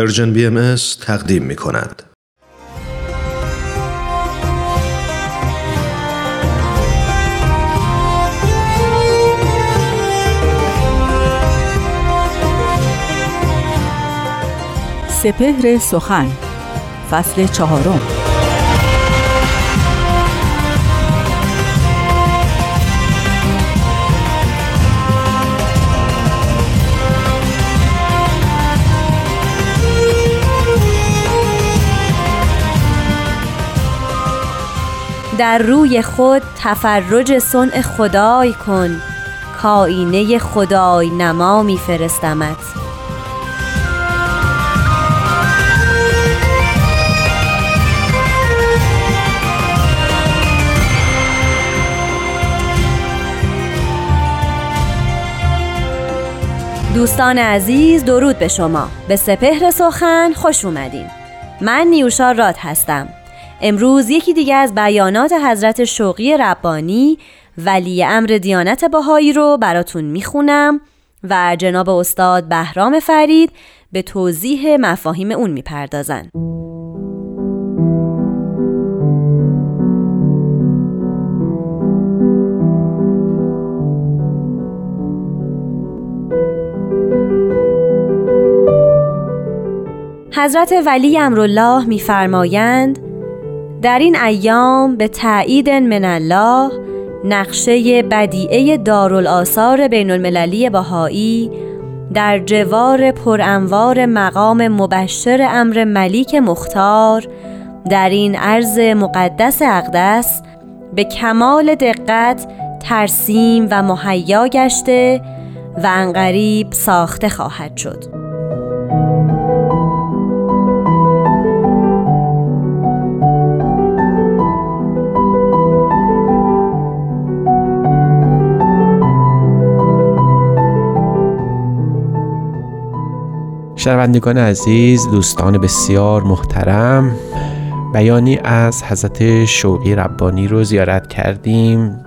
پرژن بی ام تقدیم می کند. سپهر سخن فصل چهارم در روی خود تفرج صنع خدای کن. کاینه خدای نما میفرستمت دوستان عزیز درود به شما. به سپهر سخن خوش اومدین. من نیوشا راد هستم. امروز یکی دیگه از بیانات حضرت شوقی ربانی ولی امر دیانت باهایی رو براتون می‌خونم و جناب استاد بهرام فرید به توضیح مفاهیم اون می‌پردازن. حضرت ولی امرالله میفرمایند در این ایام به تایید من الله نقشه بدیعه دارالآثار بین المللی بهایی در جوار پرانوار مقام مبشر امر ملیک مختار در این عرض مقدس اقدس به کمال دقت ترسیم و مهیا گشته و انقریب ساخته خواهد شد. شنوندگان عزیز دوستان بسیار محترم. بیانی از حضرت شوقی ربانی رو زیارت کردیم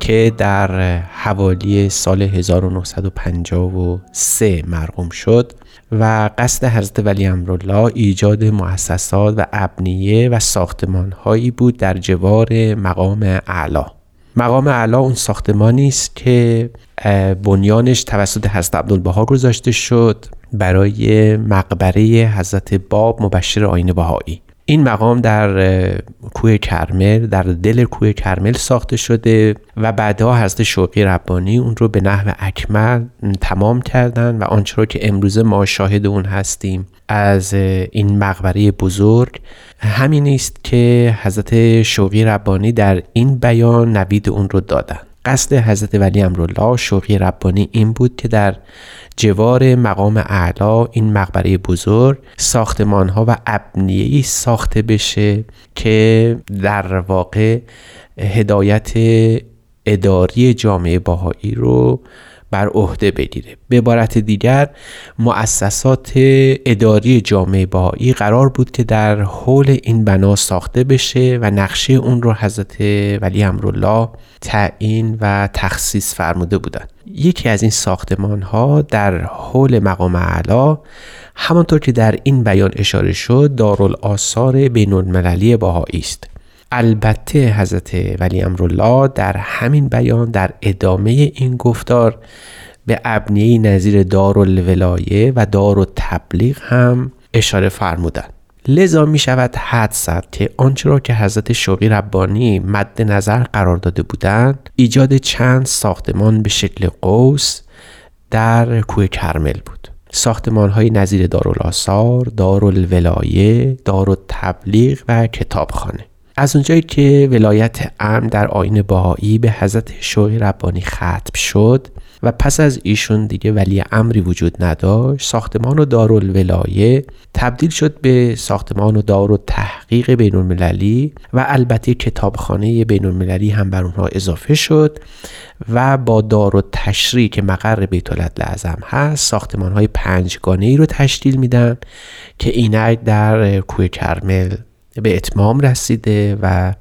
که در حوالی سال 1953 مرقوم شد و قصد حضرت ولی امرالله ایجاد مؤسسات و ابنیه و ساختمان هایی بود در جوار مقام اعلا مقام اعلا اون ساختمانی است که بنیانش توسط حضرت عبدالبها گذاشته شد برای مقبره حضرت باب مبشر آین بهایی. این مقام در کوه کرمل در دل کوه کرمل ساخته شده و بعدها حضرت شوقی ربانی اون رو به نحو اکمل تمام کردن و آنچه را که امروز ما شاهد اون هستیم از این مقبره بزرگ. همین است که حضرت شوقی ربانی در این بیان نوید اون رو دادن. قصد حضرت ولی امرالله شوقی ربانی این بود که در جوار مقام اعلا این مقبره بزرگ ساختمان ها و ابنیه ساخته بشه که در واقع هدایت اداری جامعه باهایی رو بر عهده بگیره. به عبارت دیگر مؤسسات اداری جامعه باهایی قرار بود که در حول این بنا ساخته بشه و نقشه اون رو حضرت ولی امرالله تعیین و تخصیص فرموده بودند. یکی از این ساختمان ها در حول مقام اعلا همانطور که در این بیان اشاره شد دارالآثار بین المللی است. البته حضرت ولی امرالله در همین بیان در ادامه این گفتار به ابنیه نظیر دارالولایه و دار تبلیغ هم اشاره فرمودند. لذا می شود حد زد که آنچه را که حضرت شوقی ربانی مد نظر قرار داده بودند ایجاد چند ساختمان به شکل قوس در کوه کرمل بود. ساختمان های نظیر دارالآثار، دارالولایه، دارالتبلیغ و کتابخانه. از اونجایی که ولایت امن در آین باهایی به حضرت شوقی ربانی ختم شد و پس از ایشون دیگه ولی امری وجود نداشت ساختمان و دارالولایه تبدیل شد به ساختمان و دار و تحقیق بین المللی و البته کتابخانه بین المللی هم بر اونها اضافه شد و با دار و تشریع که مقر بیت لعظم هست ساختمان های پنجگانه ای رو تشکیل میدن که اینک در کوه کرمل به اتمام رسیده و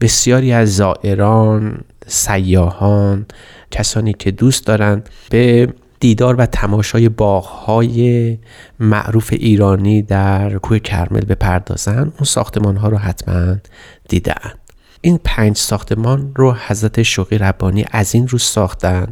بسیاری از زائران سیاهان کسانی که دوست دارند به دیدار و تماشای باغهای معروف ایرانی در کوه کرمل بپردازن اون ساختمان ها رو حتما دیدن. این پنج ساختمان رو حضرت شوقی ربانی از این رو ساختن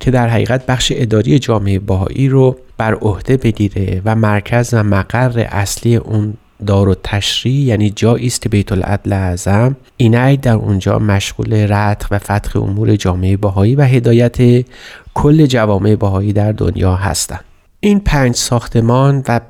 که در حقیقت بخش اداری جامعه باهایی رو بر عهده بگیره و مرکز و مقر اصلی اون دار و تشریع یعنی جایی است بیت العدل اعظم اینای در اونجا مشغول رتق و فتح امور جامعه باهایی و هدایت کل جوامع باهایی در دنیا هستند. این پنج ساختمان و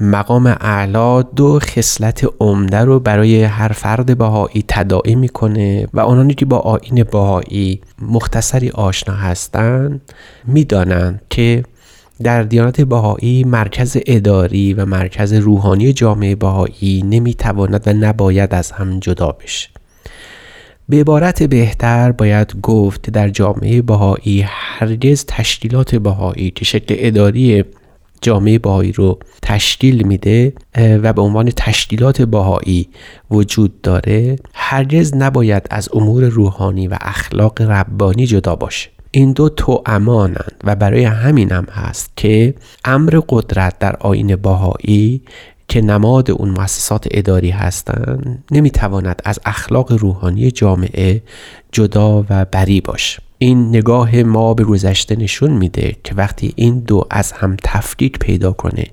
مقام اعلا دو خصلت عمده رو برای هر فرد بهایی تداعی می‌کنه و آنانی که با آین بهایی مختصری آشنا هستند می‌دانند که در دیانت بهایی مرکز اداری و مرکز روحانی جامعه بهایی نمی‌تواند و نباید از هم جدا بشه. به عبارت بهتر باید گفت در جامعه بهایی هرگز تشکیلات بهایی که شکل اداری جامعه باهایی رو تشکیل میده و به عنوان تشکیلات باهایی وجود داره هرگز نباید از امور روحانی و اخلاق ربانی جدا باشه. این دو تو امانند و برای همین هم هست که امر قدرت در آین باهایی که نماد اون مؤسسات اداری هستند نمی‌تواند از اخلاق روحانی جامعه جدا و بری باشه. این نگاه ما به گذشته نشون میده که وقتی این دو از هم تفکیک پیدا کنه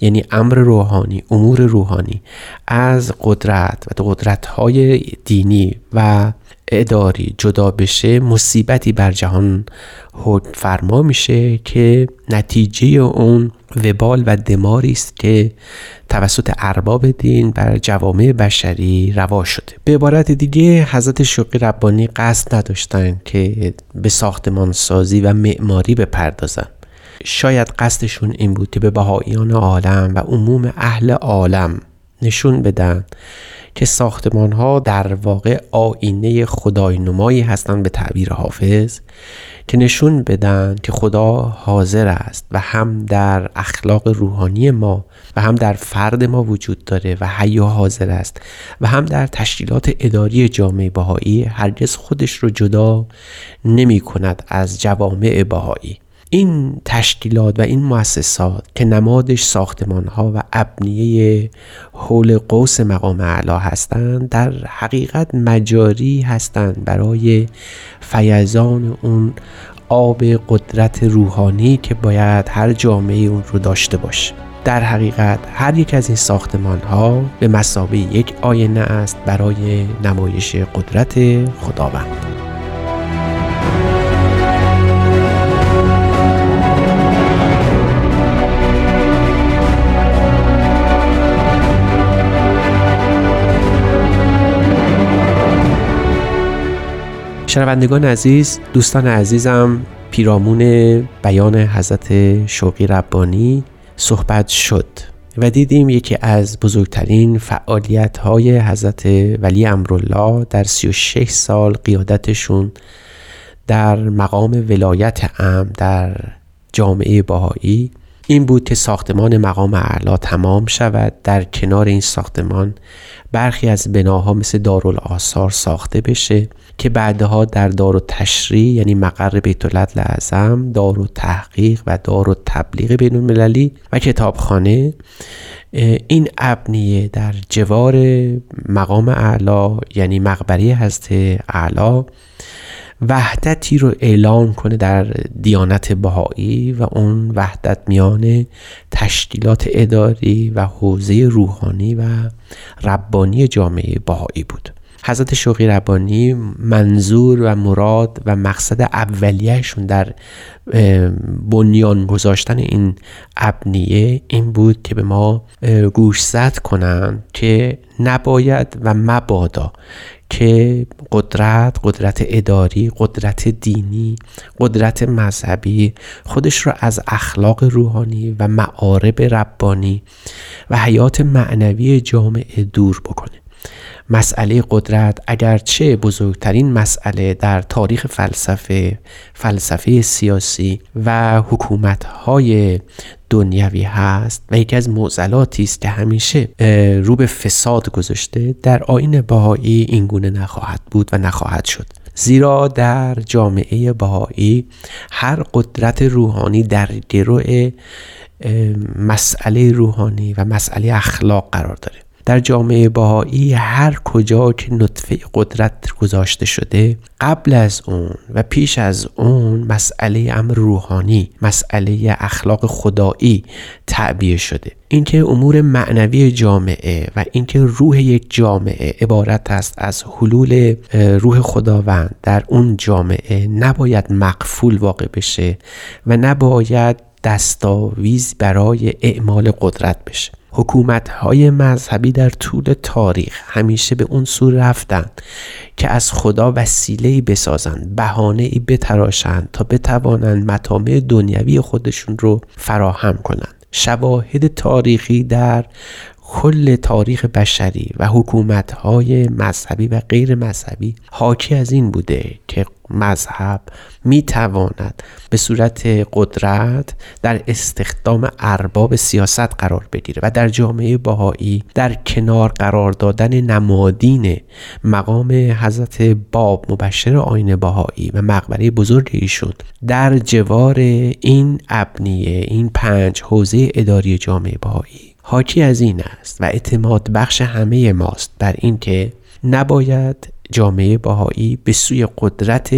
یعنی امر روحانی امور روحانی از قدرت و قدرت های دینی و اداری جدا بشه مصیبتی بر جهان حکم فرما میشه که نتیجه اون وبال و دماری است که توسط ارباب دین بر جوامع بشری روا شده. به عبارت دیگه حضرت شوقی ربانی قصد نداشتن که به ساختمان سازی و معماری بپردازن. شاید قصدشون این بود که به بهاییان عالم و عموم اهل عالم نشون بدن که ساختمان ها در واقع آینه خدای نمایی هستند به تعبیر حافظ که نشون بدن که خدا حاضر است و هم در اخلاق روحانی ما و هم در فرد ما وجود داره و حی حاضر است و هم در تشکیلات اداری جامعه بهایی هرگز خودش رو جدا نمی کند از جوامع بهایی. این تشکیلات و این مؤسسات که نمادش ساختمان ها و ابنیه حول قوس مقام اعلا هستند در حقیقت مجاری هستند برای فیضان اون آب قدرت روحانی که باید هر جامعه اون رو داشته باشه. در حقیقت هر یک از این ساختمان ها به مسابه یک آینه است برای نمایش قدرت خداوند. شنوندگان عزیز دوستان عزیزم پیرامون بیان حضرت شوقی ربانی صحبت شد و دیدیم یکی از بزرگترین فعالیت های حضرت ولی امرالله در 36 سال قیادتشون در مقام ولایت ام در جامعه باهایی این بود که ساختمان مقام اعلا تمام شود. در کنار این ساختمان برخی از بناها مثل دارالآثار ساخته بشه که بعدها در دار و تشریع یعنی مقر بیت اعظم دار و تحقیق و دار و تبلیغ بین المللی و کتابخانه این ابنیه در جوار مقام اعلا یعنی مقبره هست اعلا وحدتی رو اعلان کنه در دیانت بهایی و اون وحدت میان تشکیلات اداری و حوزه روحانی و ربانی جامعه بهایی بود. حضرت شوقی ربانی منظور و مراد و مقصد اولیهشون در بنیان گذاشتن این ابنیه این بود که به ما گوشزد کنند که نباید و مبادا که قدرت قدرت اداری قدرت دینی قدرت مذهبی خودش را از اخلاق روحانی و معارب ربانی و حیات معنوی جامعه دور بکنه. مسئله قدرت اگرچه بزرگترین مسئله در تاریخ فلسفه فلسفه سیاسی و حکومتهای دنیوی هست و یکی از معضلاتی است که همیشه رو به فساد گذاشته در آین بهایی این گونه نخواهد بود و نخواهد شد. زیرا در جامعه بهایی هر قدرت روحانی در گروه مسئله روحانی و مسئله اخلاق قرار داره. در جامعه باهایی هر کجا که نطفه قدرت گذاشته شده قبل از اون و پیش از اون مسئله امر روحانی مسئله اخلاق خدایی تعبیه شده. اینکه امور معنوی جامعه و اینکه روح یک جامعه عبارت است از حلول روح خداوند در اون جامعه نباید مقفول واقع بشه و نباید دستاویز برای اعمال قدرت بشه. حکومت های مذهبی در طول تاریخ همیشه به اون سو رفتن که از خدا وسیله بسازند بهانه ای بتراشند تا بتوانند مطامع دنیوی خودشون رو فراهم کنند. شواهد تاریخی در کل تاریخ بشری و حکومت های مذهبی و غیر مذهبی حاکی از این بوده که مذهب می تواند به صورت قدرت در استخدام ارباب سیاست قرار بگیره و در جامعه باهایی در کنار قرار دادن نمادین مقام حضرت باب مبشر آین باهایی و مقبره بزرگ ایشون در جوار این ابنیه این پنج حوزه اداری جامعه باهایی حاکی از این است و اعتماد بخش همه ماست بر اینکه نباید جامعه باهایی به سوی قدرت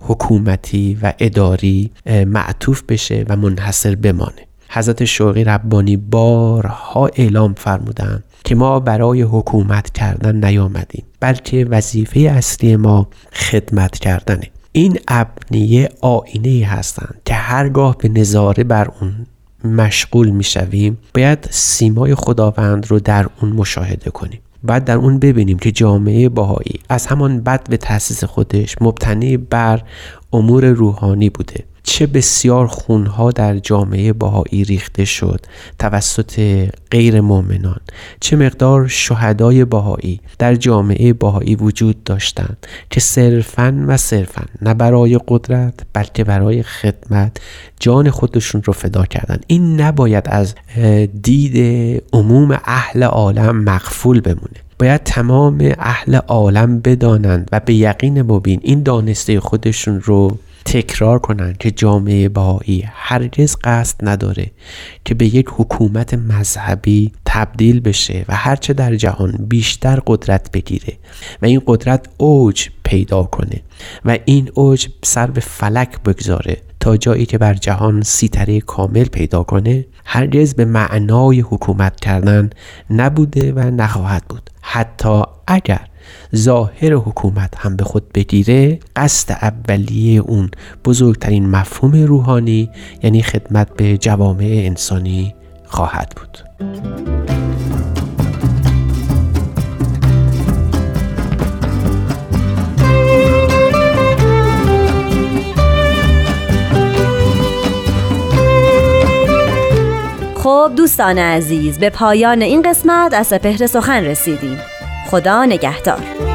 حکومتی و اداری معطوف بشه و منحصر بمانه. حضرت شوقی ربانی بارها اعلام فرمودند که ما برای حکومت کردن نیامدیم بلکه وظیفه اصلی ما خدمت کردنه. این ابنیه آینه هستند که هرگاه به نظاره بر اون مشغول می‌شویم باید سیمای خداوند رو در اون مشاهده کنیم بعد در اون ببینیم که جامعه باهایی از همان بد به تاسیس خودش مبتنی بر امور روحانی بوده. چه بسیار خونها در جامعه باهایی ریخته شد توسط غیر مؤمنان. چه مقدار شهدای باهایی در جامعه باهایی وجود داشتند که صرفا و صرفا نه برای قدرت بلکه برای خدمت جان خودشون رو فدا کردن این نباید از دید عموم اهل عالم مقفول بمونه. باید تمام اهل عالم بدانند و به یقین مبین این دانسته خودشون رو تکرار کنند که جامعه بهایی هرگز قصد نداره که به یک حکومت مذهبی تبدیل بشه و هرچه در جهان بیشتر قدرت بگیره و این قدرت اوج پیدا کنه و این اوج سر به فلک بگذاره تا جایی که بر جهان سیطره کامل پیدا کنه هرگز به معنای حکومت کردن نبوده و نخواهد بود. حتی اگر ظاهر حکومت هم به خود بگیره قصد اولیه اون بزرگترین مفهوم روحانی یعنی خدمت به جوامع انسانی خواهد بود. خب دوستان عزیز به پایان این قسمت از سپهر سخن رسیدیم. خدا نگهدار.